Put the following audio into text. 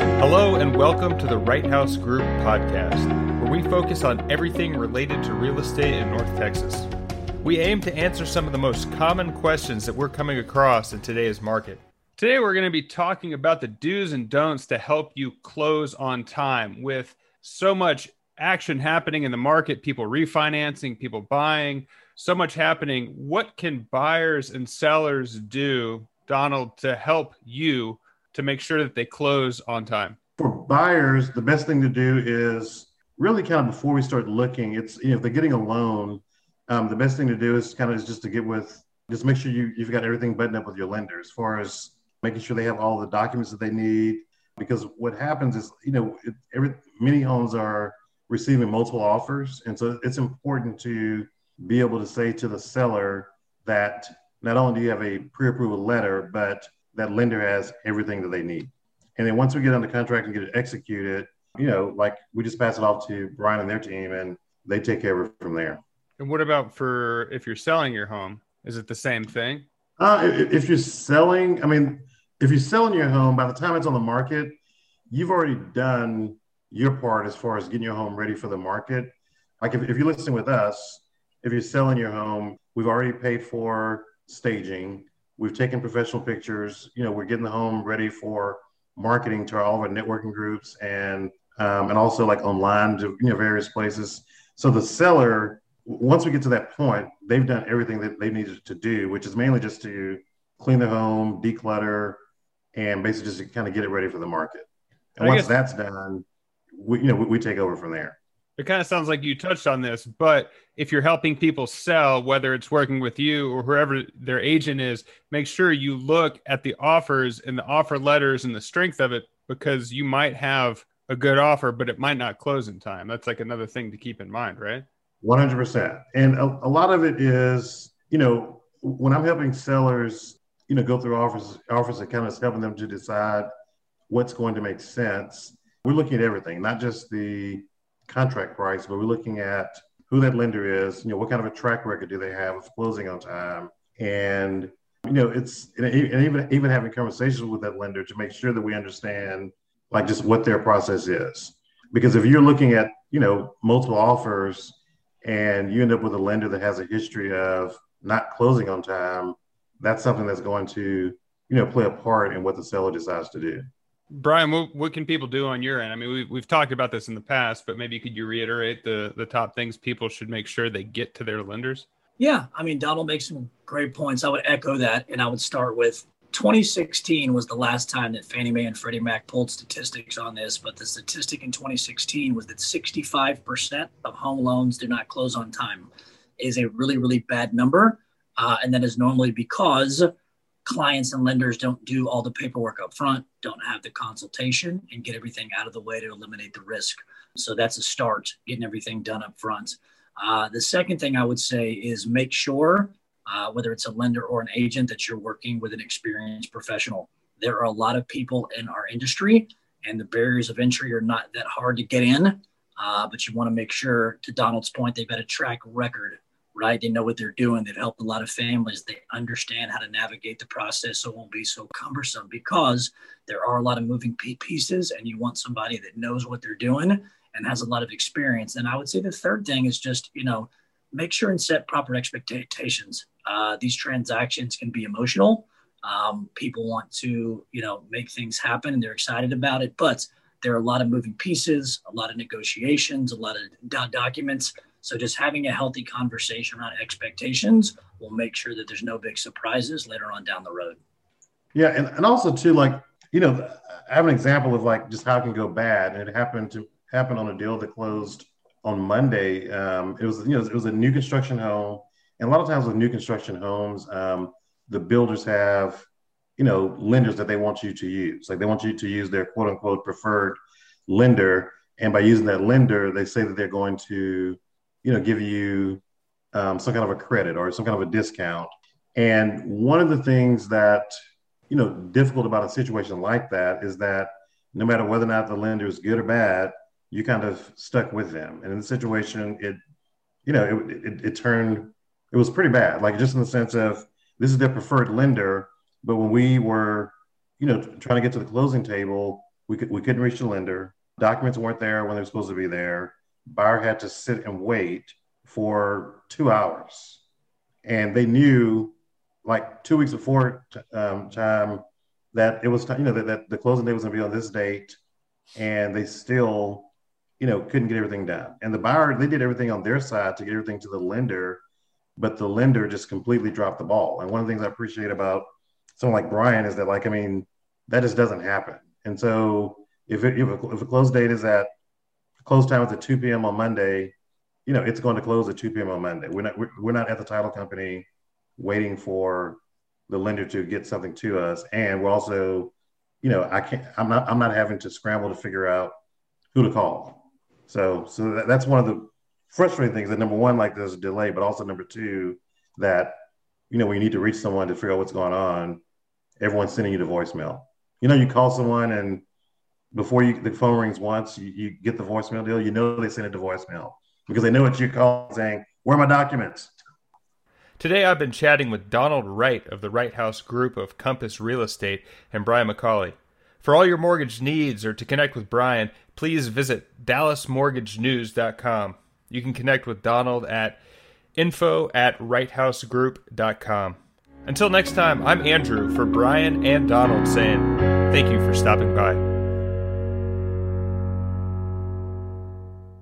Hello, and welcome to the Wright House Group podcast, where we focus on everything related to real estate in North Texas. We aim to answer some of the most common questions that we're coming across in today's market. Today, we're going to be talking about the do's and don'ts to help you close on time with so much action happening in the market, people refinancing, people buying, so much happening. What can buyers and sellers do, Donald, to help you to make sure that they close on time? For buyers, the best thing to do is really kind of before we start looking, it's you know, if they're getting a loan, um, the best thing to do is kind of is just to get with just make sure you, you've got everything buttoned up with your lender as far as making sure they have all the documents that they need. Because what happens is, you know, it, every many homes are receiving multiple offers, and so it's important to be able to say to the seller that not only do you have a pre-approval letter, but that lender has everything that they need. And then once we get on the contract and get it executed, you know, like we just pass it off to Brian and their team, and they take care of it from there. And what about for if you're selling your home? Is it the same thing? Uh, if, if you're selling, I mean, if you're selling your home, by the time it's on the market, you've already done your part as far as getting your home ready for the market. Like if, if you're listening with us, if you're selling your home, we've already paid for staging. We've taken professional pictures. You know, we're getting the home ready for marketing to all of our networking groups and um, and also like online to you know various places. So the seller, once we get to that point, they've done everything that they needed to do, which is mainly just to clean the home, declutter, and basically just to kind of get it ready for the market. And once guess, that's done, we you know we, we take over from there it kind of sounds like you touched on this, but if you're helping people sell, whether it's working with you or whoever their agent is, make sure you look at the offers and the offer letters and the strength of it because you might have a good offer, but it might not close in time. That's like another thing to keep in mind, right? 100%. And a, a lot of it is, you know, when I'm helping sellers, you know, go through offers, offers that kind of helping them to decide what's going to make sense. We're looking at everything, not just the contract price, but we're looking at who that lender is, you know, what kind of a track record do they have of closing on time? And, you know, it's, and even, even having conversations with that lender to make sure that we understand like just what their process is. Because if you're looking at, you know, multiple offers and you end up with a lender that has a history of not closing on time, that's something that's going to, you know, play a part in what the seller decides to do. Brian, what, what can people do on your end? I mean, we've, we've talked about this in the past, but maybe could you reiterate the, the top things people should make sure they get to their lenders? Yeah, I mean, Donald makes some great points. I would echo that. And I would start with 2016 was the last time that Fannie Mae and Freddie Mac pulled statistics on this, but the statistic in 2016 was that 65% of home loans do not close on time. It is a really, really bad number. Uh, and that is normally because clients and lenders don't do all the paperwork up front, don't have the consultation, and get everything out of the way to eliminate the risk. So that's a start, getting everything done up front. Uh, the second thing I would say is make sure, uh, whether it's a lender or an agent, that you're working with an experienced professional. There are a lot of people in our industry, and the barriers of entry are not that hard to get in. Uh, but you want to make sure, to Donald's point, they've got a track record right? They know what they're doing. They've helped a lot of families. They understand how to navigate the process so it won't be so cumbersome because there are a lot of moving pieces and you want somebody that knows what they're doing and has a lot of experience. And I would say the third thing is just, you know, make sure and set proper expectations. Uh, these transactions can be emotional. Um, people want to, you know, make things happen and they're excited about it, but there are a lot of moving pieces, a lot of negotiations, a lot of do- documents so just having a healthy conversation around expectations will make sure that there's no big surprises later on down the road. Yeah, and, and also too, like, you know, I have an example of like just how it can go bad. And it happened to happen on a deal that closed on Monday. Um, it was, you know, it was a new construction home. And a lot of times with new construction homes, um, the builders have, you know, lenders that they want you to use. Like they want you to use their quote unquote preferred lender. And by using that lender, they say that they're going to you know, give you um, some kind of a credit or some kind of a discount. And one of the things that, you know, difficult about a situation like that is that no matter whether or not the lender is good or bad, you kind of stuck with them. And in the situation, it, you know, it, it, it turned, it was pretty bad. Like just in the sense of this is their preferred lender, but when we were, you know, trying to get to the closing table, We could we couldn't reach the lender. Documents weren't there when they were supposed to be there. Buyer had to sit and wait for two hours, and they knew like two weeks before um, time that it was you know that, that the closing date was going to be on this date, and they still you know couldn't get everything done. And the buyer they did everything on their side to get everything to the lender, but the lender just completely dropped the ball. And one of the things I appreciate about someone like Brian is that like I mean that just doesn't happen. And so if it, if a, if a close date is at close time is at 2 p.m. on Monday, you know it's going to close at 2 p.m. on Monday. We're not we're, we're not at the title company waiting for the lender to get something to us, and we're also, you know, I can't. I'm not. I'm not having to scramble to figure out who to call. So so that, that's one of the frustrating things. That number one, like there's a delay, but also number two, that you know when you need to reach someone to figure out what's going on, everyone's sending you the voicemail. You know, you call someone and before you the phone rings once, you, you get the voicemail deal. You know they send it to voicemail because they know what you call saying. Where are my documents? Today I've been chatting with Donald Wright of the Wright House Group of Compass Real Estate and Brian McCauley. For all your mortgage needs or to connect with Brian, please visit dallasmortgagenews.com. You can connect with Donald at info at wrighthousegroup.com. Until next time, I'm Andrew for Brian and Donald saying thank you for stopping by.